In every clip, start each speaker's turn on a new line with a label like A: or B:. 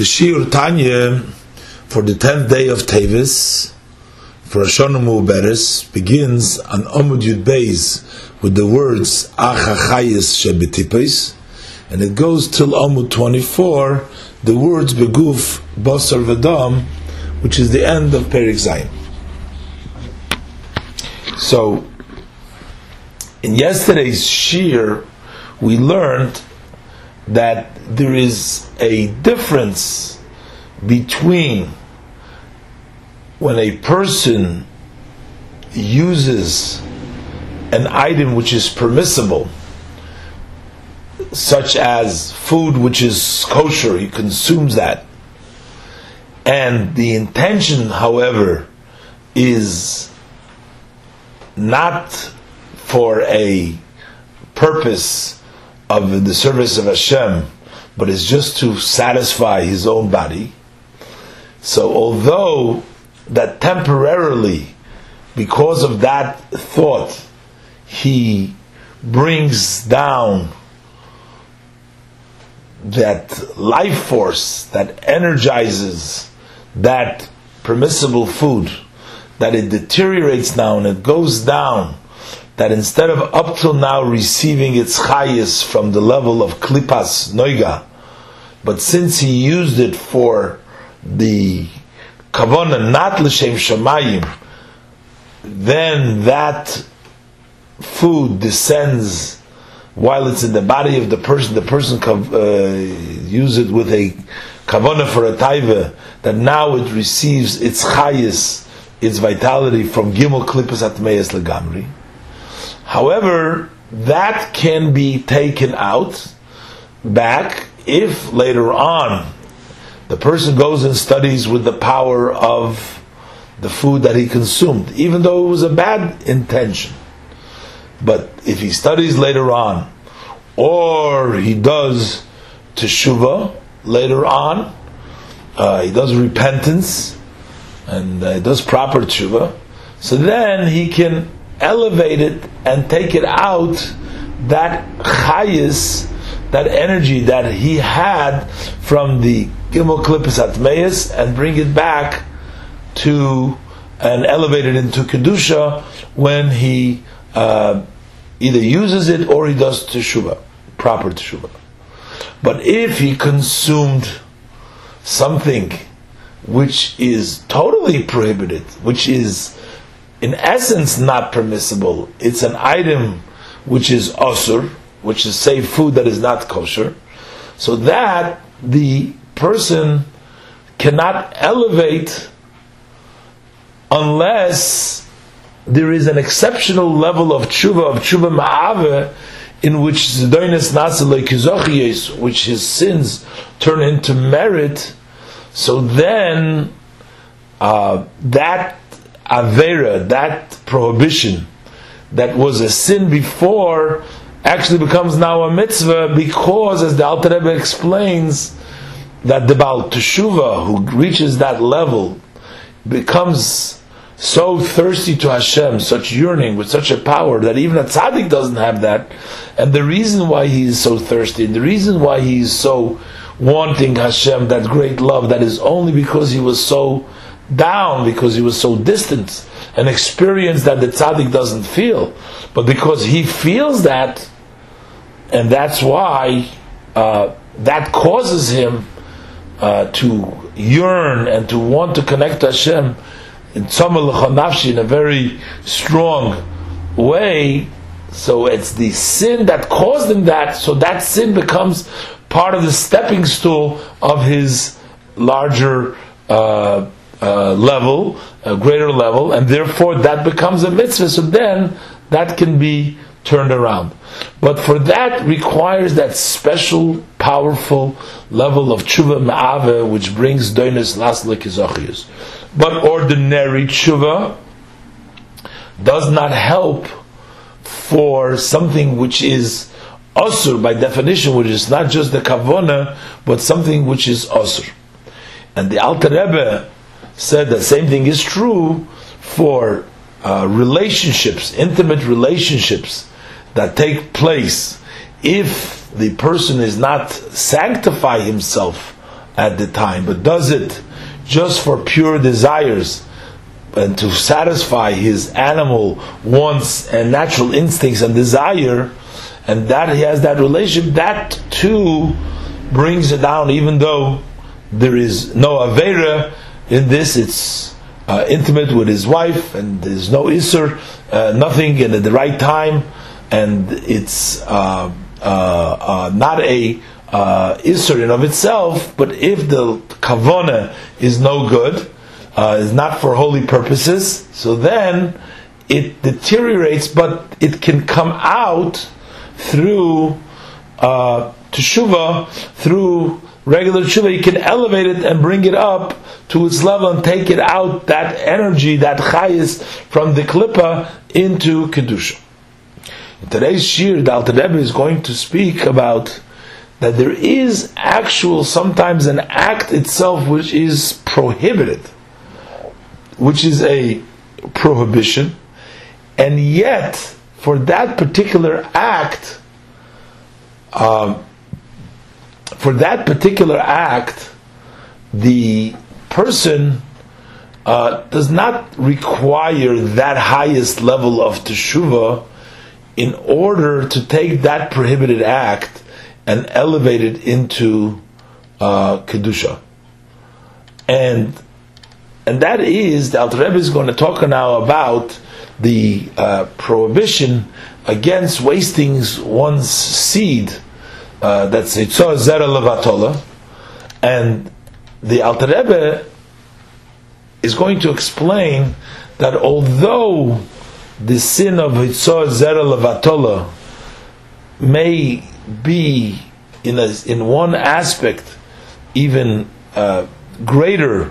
A: The Shiur Tanya for the tenth day of Tevis, for Hashanah Mu'beres, begins on Amud Yud Beis with the words Achachayis Shebetipes, and it goes till Amud 24, the words Beguf Basar Vadam, which is the end of Perik Zayin. So, in yesterday's Shir, we learned that there is a difference between when a person uses an item which is permissible, such as food which is kosher, he consumes that, and the intention, however, is not for a purpose of the service of Hashem, but is just to satisfy his own body. So, although that temporarily, because of that thought, he brings down that life force that energizes that permissible food, that it deteriorates now and it goes down that instead of up till now receiving its chayis from the level of klipas noiga, but since he used it for the kavona not l'shem shamayim, then that food descends while it's in the body of the person. The person uh, use it with a kavona for a taiva that now it receives its chayis, its vitality from gimel klipas atmeyas legamri. However, that can be taken out back if later on the person goes and studies with the power of the food that he consumed, even though it was a bad intention. But if he studies later on, or he does teshuva later on, uh, he does repentance, and uh, does proper teshuva, so then he can elevate it and take it out that chayis, that energy that he had from the gimel klippus atmeis, and bring it back to and elevate it into kedusha when he uh, either uses it or he does teshuva, proper teshuva. But if he consumed something which is totally prohibited, which is in essence not permissible. It's an item which is osur, which is say food that is not kosher. So that the person cannot elevate unless there is an exceptional level of tshuva, of tshuva ma'ave, in which zedonis nasa which his sins turn into merit. So then, uh, that Avera, that prohibition that was a sin before, actually becomes now a mitzvah because, as the Alter Rebbe explains, that the Baal Teshuva, who reaches that level, becomes so thirsty to Hashem, such yearning, with such a power, that even a tzaddik doesn't have that. And the reason why he is so thirsty, and the reason why he is so wanting Hashem, that great love, that is only because he was so down because he was so distant, an experience that the tzaddik doesn't feel, but because he feels that, and that's why uh, that causes him uh, to yearn and to want to connect to Hashem in in a very strong way. So it's the sin that caused him that. So that sin becomes part of the stepping stool of his larger. Uh, uh, level, a greater level, and therefore that becomes a mitzvah. So then that can be turned around. But for that requires that special, powerful level of tshuva ma'ave, which brings doinus laslik izachius. But ordinary tshuva does not help for something which is osur by definition, which is not just the kavona, but something which is osur. And the Alter Rebbe said the same thing is true for uh, relationships, intimate relationships that take place if the person is not sanctify himself at the time, but does it just for pure desires and to satisfy his animal wants and natural instincts and desire, and that he has that relationship, that too brings it down, even though there is no Avera in this, it's uh, intimate with his wife, and there's no Isser, uh, nothing and at the right time, and it's uh, uh, uh not a uh, Isser in of itself, but if the Kavona is no good, is not for holy purposes, so then it deteriorates, but it can come out through uh, teshuva, through regular teshuva. You can elevate it and bring it up to its level and take it out, that energy, that chayis, from the klippa into kedusha. In today's shir, the Rebbe is going to speak about that there is actual, sometimes an act itself which is prohibited which is a prohibition, and yet for that particular act, um, for that particular act, the person uh, does not require that highest level of teshuva in order to take that prohibited act and elevate it into uh, kedusha. And and that is the Alter Rebbe is going to talk now about the uh, prohibition against wasting one's seed. Uh, that's Yitzhak Zera Levatola, and the Alter Rebbe is going to explain that although the sin of Yitzhak Zera Levatola may be in a, in one aspect even uh, greater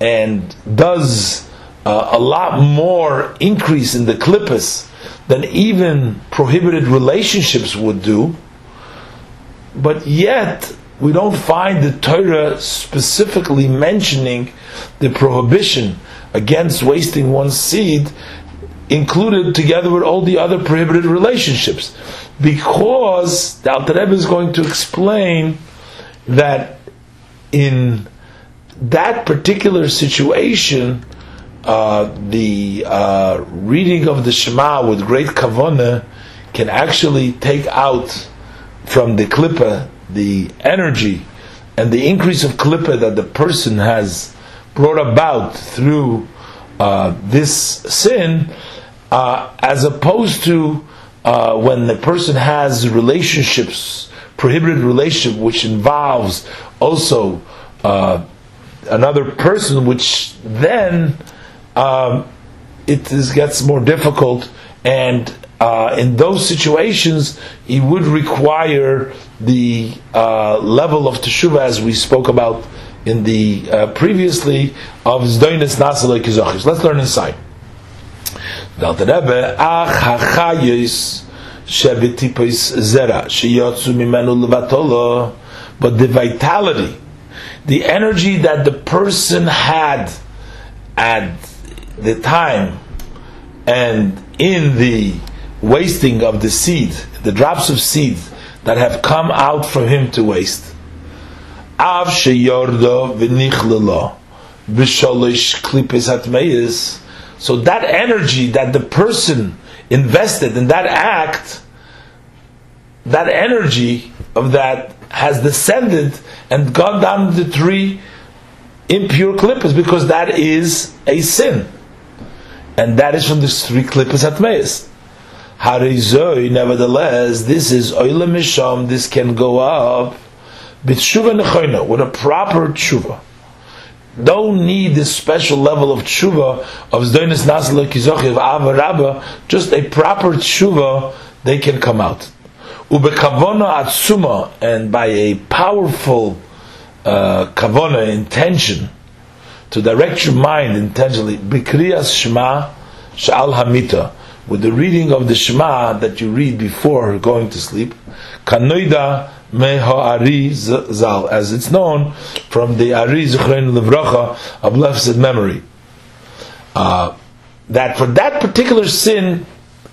A: and does uh, a lot more increase in the clippus than even prohibited relationships would do, but yet we don't find the Torah specifically mentioning the prohibition against wasting one's seed included together with all the other prohibited relationships. Because the Alter Rebbe is going to explain that in that particular situation, uh, the uh, reading of the Shema with great kavana can actually take out from the klippa the energy and the increase of klippa that the person has brought about through uh, this sin, uh, as opposed to uh, when the person has relationships, prohibited relationship, which involves also uh, another person, which then um, it is, gets more difficult, and uh, in those situations, he would require the uh, level of teshuva as we spoke about in the uh, previously of zdoinis nasalei kizachis. Let's learn inside. But the vitality the energy that the person had at the time and in the wasting of the seed, the drops of seed that have come out from him to waste. Av sheyordo v'nichlelo v'sholish klipes hatmeis. So that energy that the person invested in that act, that energy of that has descended and gone down the three impure klippas because that is a sin. And that is from the three klippas at Meis. Harizoi, nevertheless, this is oile misham, this can go up b'tshuva nechoina, with a proper tshuva. Don't need this special level of tshuva of zdoinis nasla kizochi of ava just a proper tshuva, they can come out ubekavona atzuma, and by a powerful uh, kavona intention to direct your mind intentionally, bikriyas shema shal hamita, with the reading of the shema that you read before going to sleep, kanoida meha zal, as it's known from the ari zichrein levracha of blessed memory. Uh, that for that particular sin,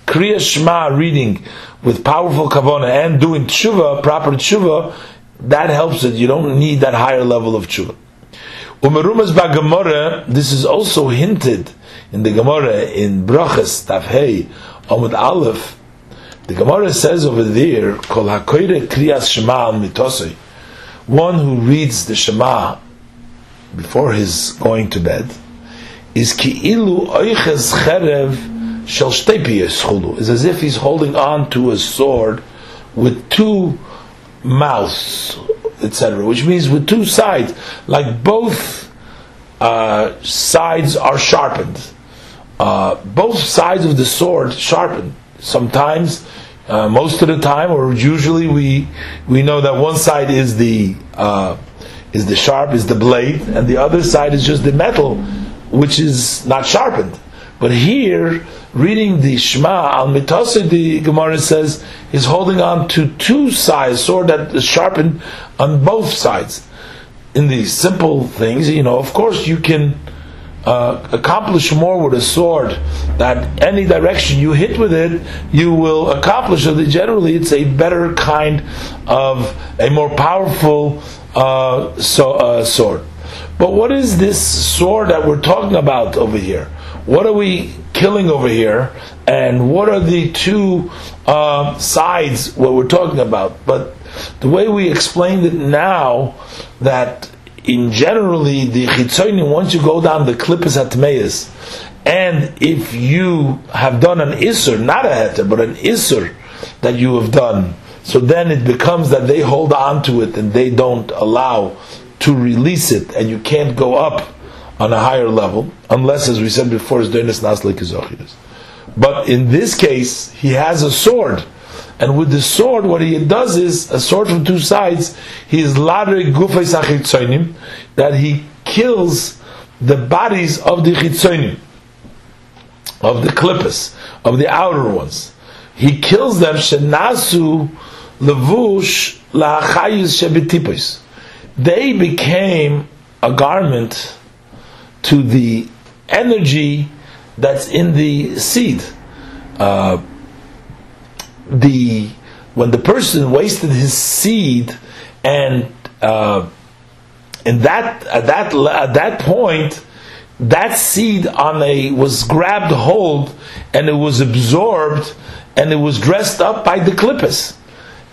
A: Kriya Shema reading with powerful kavana and doing tshuva, proper tshuva, that helps it. You don't need that higher level of tshuva. Umerumas Gemara, this is also hinted in the Gemara in Brachas Tafhei Amud Aleph. The Gemara says over there, Kol Hakoire Kriyas Shema al Mitosei. One who reads the Shema before his going to bed is Ki'ilu Oiches Cherev Shel Shtei Is as if he's holding on to a sword with two mouths, etc., which means with two sides, like both uh, sides are sharpened. Uh, both sides of the sword sharpened. Sometimes, uh, most of the time, or usually, we we know that one side is the uh, is the sharp, is the blade, and the other side is just the metal, which is not sharpened. But here, reading the Shema al Mitose, the Gemara says, is holding on to two sides, sword that is sharpened on both sides. In these simple things, you know, of course, you can uh, accomplish more with a sword. That any direction you hit with it, you will accomplish. So generally, it's a better kind of a more powerful uh, so, uh, sword. But what is this sword that we're talking about over here? what are we killing over here, and what are the two uh, sides what we're talking about. But the way we explained it now, that in generally the chitzonim, once you go down the klippus atmeis, and if you have done an isur, not a heter, but an isur that you have done, so then it becomes that they hold on to it and they don't allow to release it, and you can't go up on a higher level, unless, as we said before, is doinus nasli kizochias. But in this case, he has a sword, and with the sword, what he does is a sword from two sides. He is ladre gufay that he kills the bodies of the chitzonim, of the klippas, of the outer ones. He kills them shenasu levush la'achayis shebitipos. They became a garment to the energy that's in the seed. Uh, the when the person wasted his seed, and uh, in that at that at that point, that seed on a was grabbed hold and it was absorbed and it was dressed up by the klippas.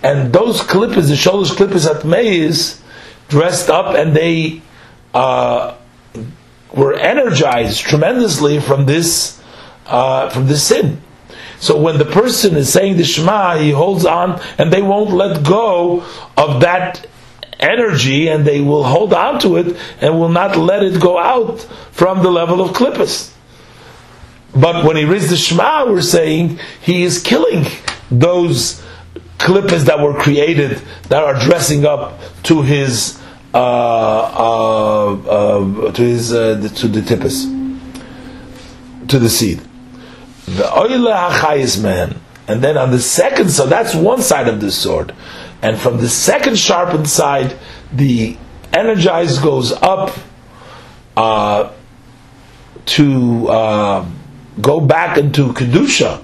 A: And those klippas, the shoulders klippas at Mays, dressed up and they uh, were energized tremendously from this uh, from this sin. So when the person is saying the Shema, he holds on, and they won't let go of that energy, and they will hold on to it and will not let it go out from the level of klippas. But when he reads the Shema, we're saying he is killing those klippas that were created that are dressing up to his uh, uh, uh, to his to the tippus, to the seed. The oila hachayis man, and then on the second, so that's one side of the sword, and from the second sharpened side, the energized goes up uh, to uh, go back into kedusha.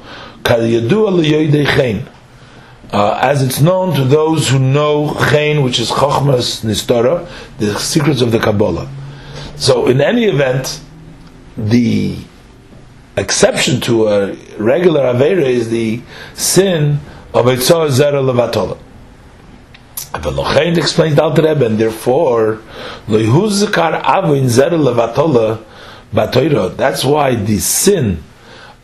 A: Uh, as it's known to those who know Chen, which is Chochmas Nistara, the secrets of the Kabbalah. So, in any event, the exception to a regular Avera is the sin of Eitzah Zera Levatola. Velochein explains the Alter Rebbe, and therefore, Loihuzikar Avin Zera Levatola Batoira. That's why the sin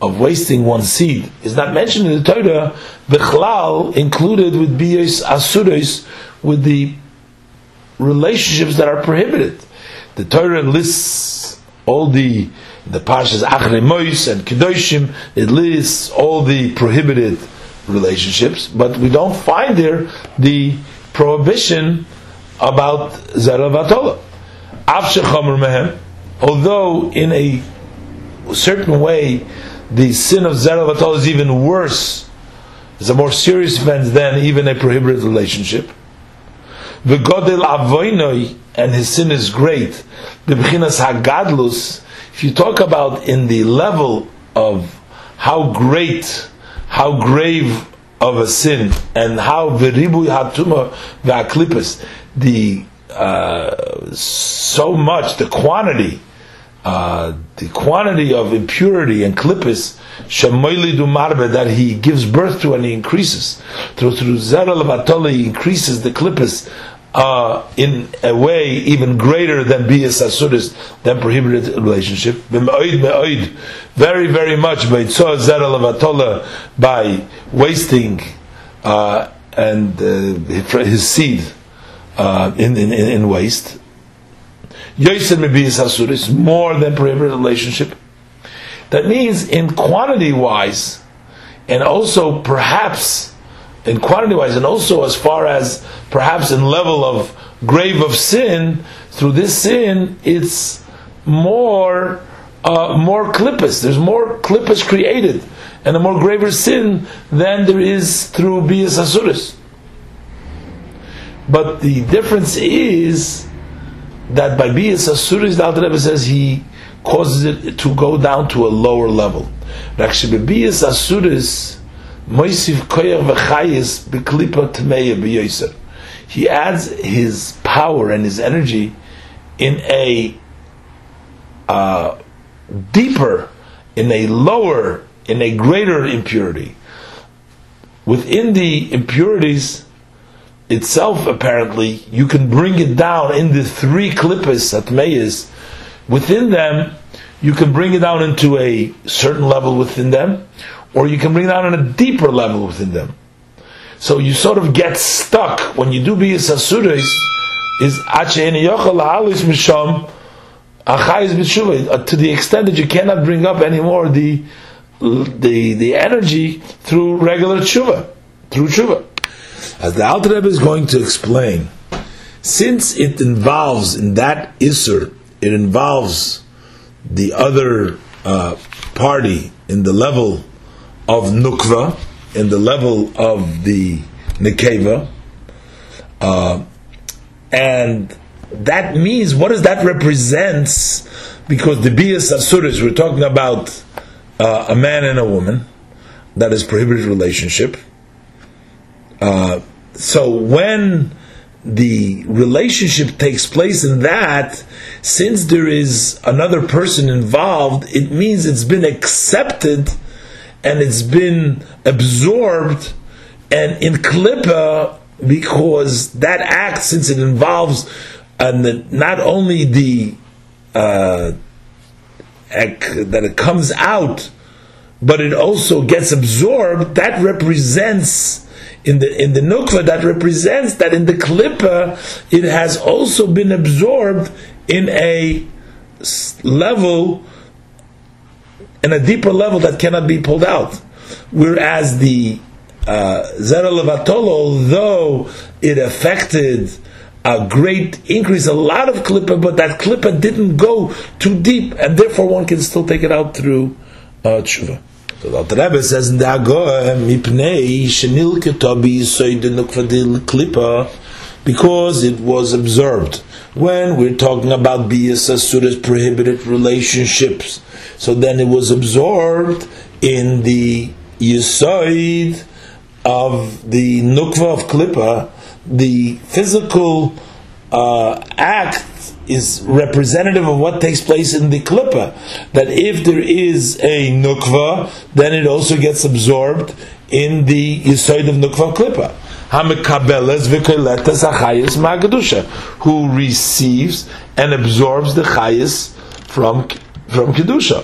A: of wasting one seed is not mentioned in the Torah, Bechlal included with Biyos Asuros, with the relationships that are prohibited. The Torah lists all the the Parshas Achrei Mois and Kedoshim, it lists all the prohibited relationships, but we don't find there the prohibition about Zaravatola. Although in a certain way the sin of Zeravatol is even worse, it's a more serious offense than even a prohibited relationship. The Godel Avoinoi, and his sin is great. The Bechinas Hagadlus, if you talk about in the level of how great, how grave of a sin and how v'ribu hatuma v'aklipus, the uh, so much the quantity, uh, the quantity of impurity and klippus shemoyli that he gives birth to and he increases. Through through zera he increases the klippus uh, in a way even greater than bias asuris, than prohibited relationship. Very, very much by wasting uh, and uh, his seed uh, in, in, in waste. Yosen bias more than prohibited relationship. That means in quantity wise, and also perhaps in quantity wise, and also as far as perhaps in level of grave of sin, through this sin, it's more uh, more clippus. There's more clippus created, and a more graver sin than there is through bias asuris. But the difference is that by bias asuris, the Alter Rebbe says he causes it to go down to a lower level. Actually, bias asuris Moisiv koyach v'chayis b'klipa tmeya b'yoser. He adds his power and his energy in a uh, deeper, in a lower, in a greater impurity. Within the impurities itself, apparently, you can bring it down in the three klippas, atmeyas. Within them, you can bring it down into a certain level within them, or you can bring down on a deeper level within them. So you sort of get stuck when you do biyas asuris is misham uh, to the extent that you cannot bring up anymore the the the energy through regular tshuva, through tshuva. As the Alter Rebbe is going to explain, since it involves in that isur, it involves the other uh, party in the level of nukva in the level of the nekeva, uh, and that means what does that represents? Because the bias asuris, we're talking about uh, a man and a woman that is prohibited relationship. Uh, so when the relationship takes place in that, since there is another person involved, it means it's been accepted and it's been absorbed and in klippa because that act, since it involves and not only the uh, that it comes out, but it also gets absorbed. That represents in the in the nukva that represents that in the klippa it has also been absorbed in a level in a deeper level that cannot be pulled out. Whereas the uh, Zera Levatolo, although it affected a great increase, a lot of klippa, but that klippa didn't go too deep, and therefore one can still take it out through uh, tshuva. So the Rebbe says Agor, "Mipnei shenil ketobi soydin klippa," because it was observed when we're talking about bias prohibited relationships so then it was absorbed in the yisoid of the nukva of klippa. The physical uh, act is representative of what takes place in the klippa. That if there is a nukva, then it also gets absorbed in the yisoid of nukva klippa. Who receives and absorbs the chayis from from kedusha.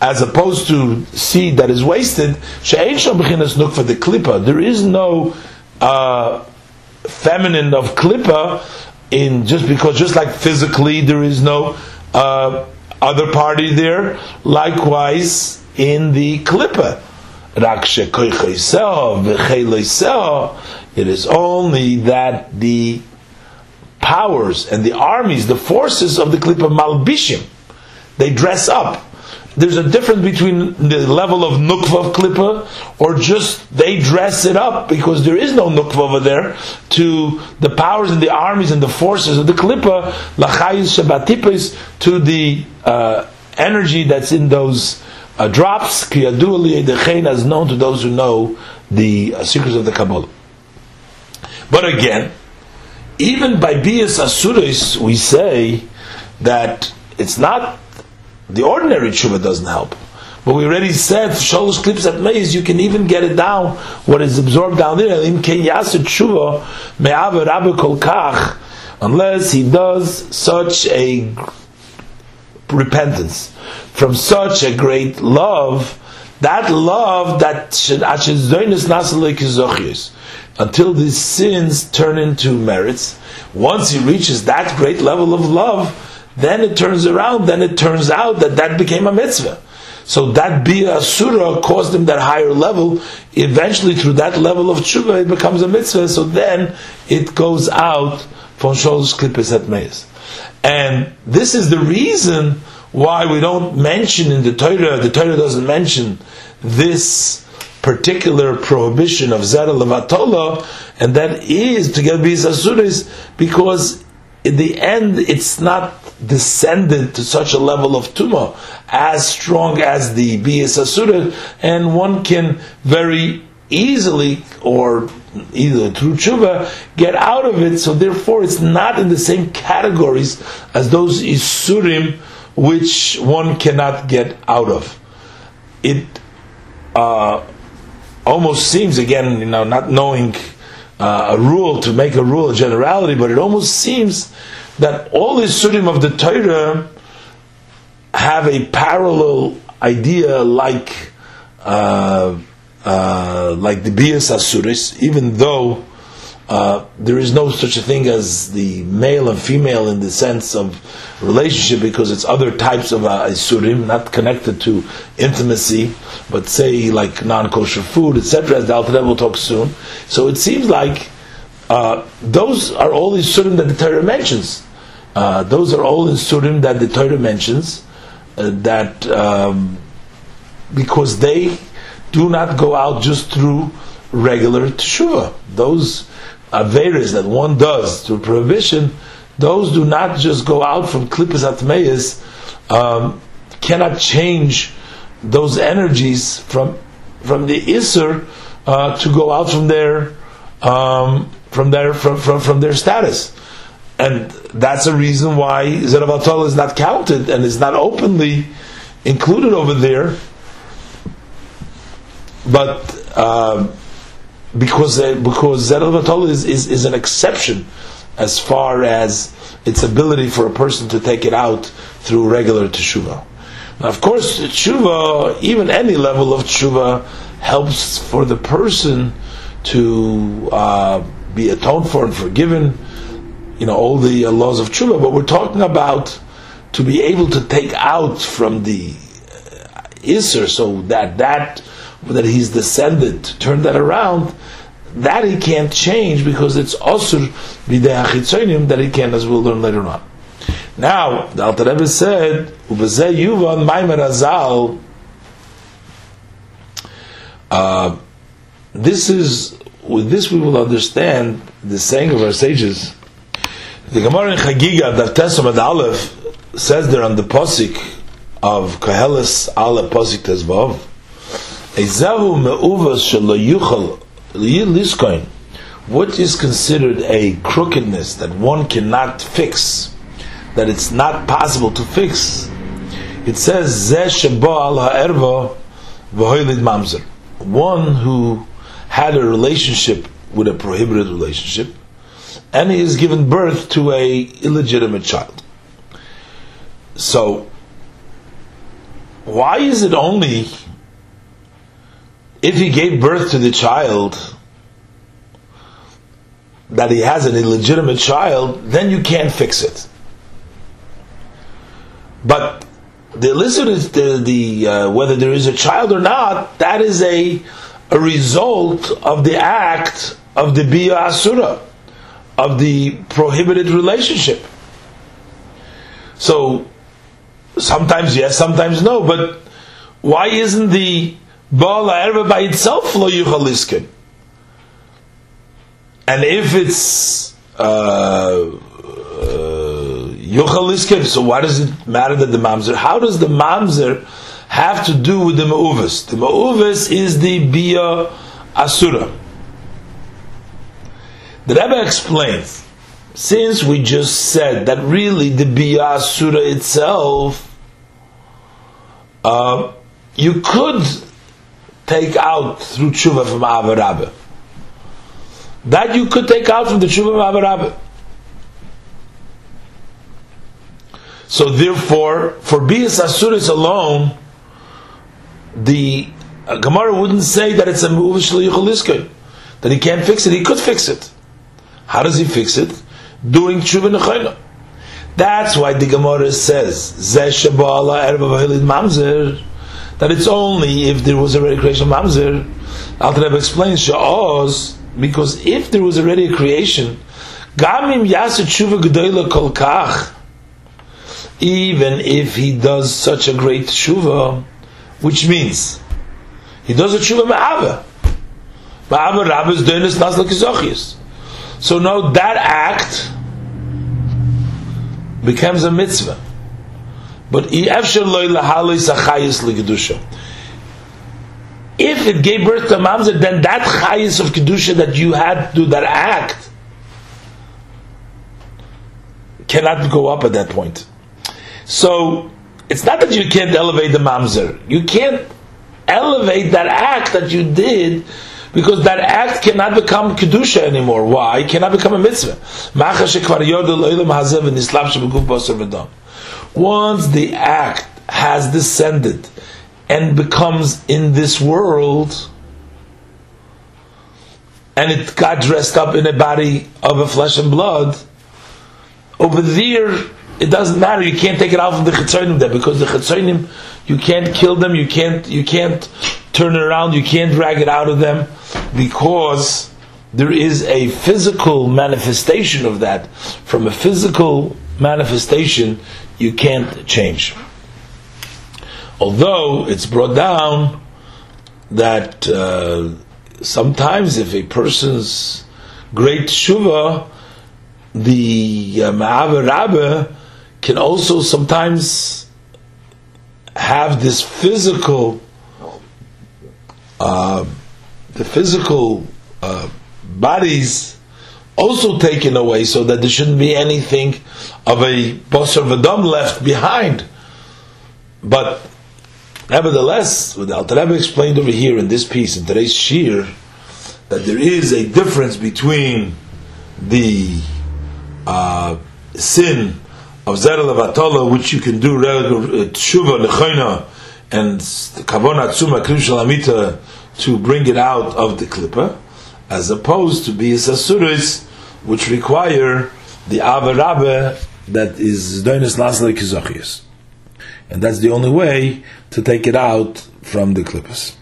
A: As opposed to seed that is wasted. She'ein shom b'chinas nuk for the klipa. There is no uh, feminine of klipa in just because just like physically there is no uh, other party there. Likewise in the klipa. It is only that the powers and the armies, the forces of the Klippa Malbishim, they dress up. There's a difference between the level of nukva of klippa, or just they dress it up because there is no nukva over there, to the powers and the armies and the forces of the klippa, lachayis shabbatipis, to the uh, energy that's in those uh, drops, as known to those who know the uh, secrets of the Kabbalah. But again, even by bias asuris, we say that it's not the ordinary tshuva doesn't help. But we already said shalosh clips at maze, you can even get it down what is absorbed down there. Unless he does such a repentance from such a great love, that love that until these sins turn into merits. Once he reaches that great level of love, then it turns around. Then it turns out that that became a mitzvah. So that bia asura caused him that higher level. Eventually, through that level of tshuva, it becomes a mitzvah. So then it goes out from sholosh klippes at meis. And this is the reason why we don't mention in the Torah, the Torah doesn't mention this particular prohibition of Zera Levatola, and that is to get Bis Asuris, because in the end it's not descended to such a level of Tuma as strong as the Bis Asura, and one can very easily or either through tshuva get out of it. So therefore, it's not in the same categories as those isurim which one cannot get out of. It uh, almost seems, again, you know, not knowing uh, a rule to make a rule, a generality, but it almost seems that all the surim of the Torah have a parallel idea like uh, uh, like the Bias Asuris, even though uh, there is no such a thing as the male and female in the sense of relationship because it's other types of uh, not connected to intimacy, but say like non-kosher food, etc. As the Alter will talk soon. So it seems like uh, those are all isurim that the Torah mentions. Uh, those are all isurim that the Torah mentions. Uh, that um, because they do not go out just through regular teshuva. Those averas that one does through prohibition, those do not just go out from klippas atmeis, um, cannot change those energies from from the isser uh, to go out from their um, from their from, from, from their status. And that's a reason why Zeravatol is not counted and is not openly included over there. But um, because uh, because Zerel is, is, is an exception as far as its ability for a person to take it out through regular teshuva. Now, of course, teshuva, even any level of teshuva, helps for the person to uh, be atoned for and forgiven. You know all the uh, laws of teshuva, but we're talking about to be able to take out from the uh, iser, so that that that he's descended to turn that around, that he can't change because it's osur b'dei that he can, as we'll learn later on. Now, the Alter Rebbe said, "Ubezeh yuvan maimer azal." Uh, this is with this we will understand the saying of our sages. The Gemara in Chagiga, Dav Tesom Aleph, says there on the posik of Koheles Aleph posik Tezvav. Ezahu me'uvas shelo yuchal liskoin. What is considered a crookedness that one cannot fix, that it's not possible to fix? It says zeh shebo al ha'erva v'hoylid mamzer. One who had a relationship with a prohibited relationship, and he is given birth to a illegitimate child. So, why is it only if he gave birth to the child, that he has an illegitimate child, then you can't fix it. But the illicit, the, the uh, whether there is a child or not, that is a a result of the act of the bia asura, of the prohibited relationship. So sometimes yes, sometimes no. But why isn't the Baal Erva by itself lo yuchaliskin. And if it's uh, uh, so why does it matter that the mamzer? How does the mamzer have to do with the ma'uvis. The ma'uvis is the bia asura. The Rebbe explains, since we just said that really the bia asura itself, uh, you could take out through tshuva from Avarabah. That you could take out from the tshuva of Avarabah. So therefore, for bias asuris alone, the uh, Gemara wouldn't say that it's a move that he can't fix it. He could fix it. How does he fix it? Doing tshuva nechayna. That's why the Gemara says mamzer that it's only if there was already creation of mamzer. Alter Rebbe explains sha'oz because if there was already a creation, gamim yasu tshuva gedoyla kol kach, even if he does such a great tshuva, which means he does a tshuva ma'ava. Ma'ava rabbis doinis nasla kizochius. So now that act becomes a mitzvah. But if it gave birth to mamzer, then that chayis of kedusha that you had to do that act cannot go up at that point. So it's not that you can't elevate the mamzer. You can't elevate that act that you did because that act cannot become kedusha anymore. Why? It cannot become a mitzvah. Once the act has descended and becomes in this world, and it got dressed up in a body of a flesh and blood, over there it doesn't matter. You can't take it out from the chitzonim there because the chitzonim you can't kill them. You can't you can't turn it around. You can't drag it out of them because there is a physical manifestation of that. From a physical manifestation, you can't change. Although it's brought down that uh, sometimes if a person's great shuva, the uh, Rabbe can also sometimes have this physical, uh, the physical uh, bodies also taken away so that there shouldn't be anything of a basar vadam left behind. But nevertheless, the Alter Rebbe explained over here in this piece, in today's shir, that there is a difference between the uh, sin of Zerel Atola, which you can do uh, tshuva lechayna and kavona tzuma krim to bring it out of the klippa, as opposed to be sasuris, which require the avarabe that is doinus lasla kizochius, and that's the only way to take it out from the klippas.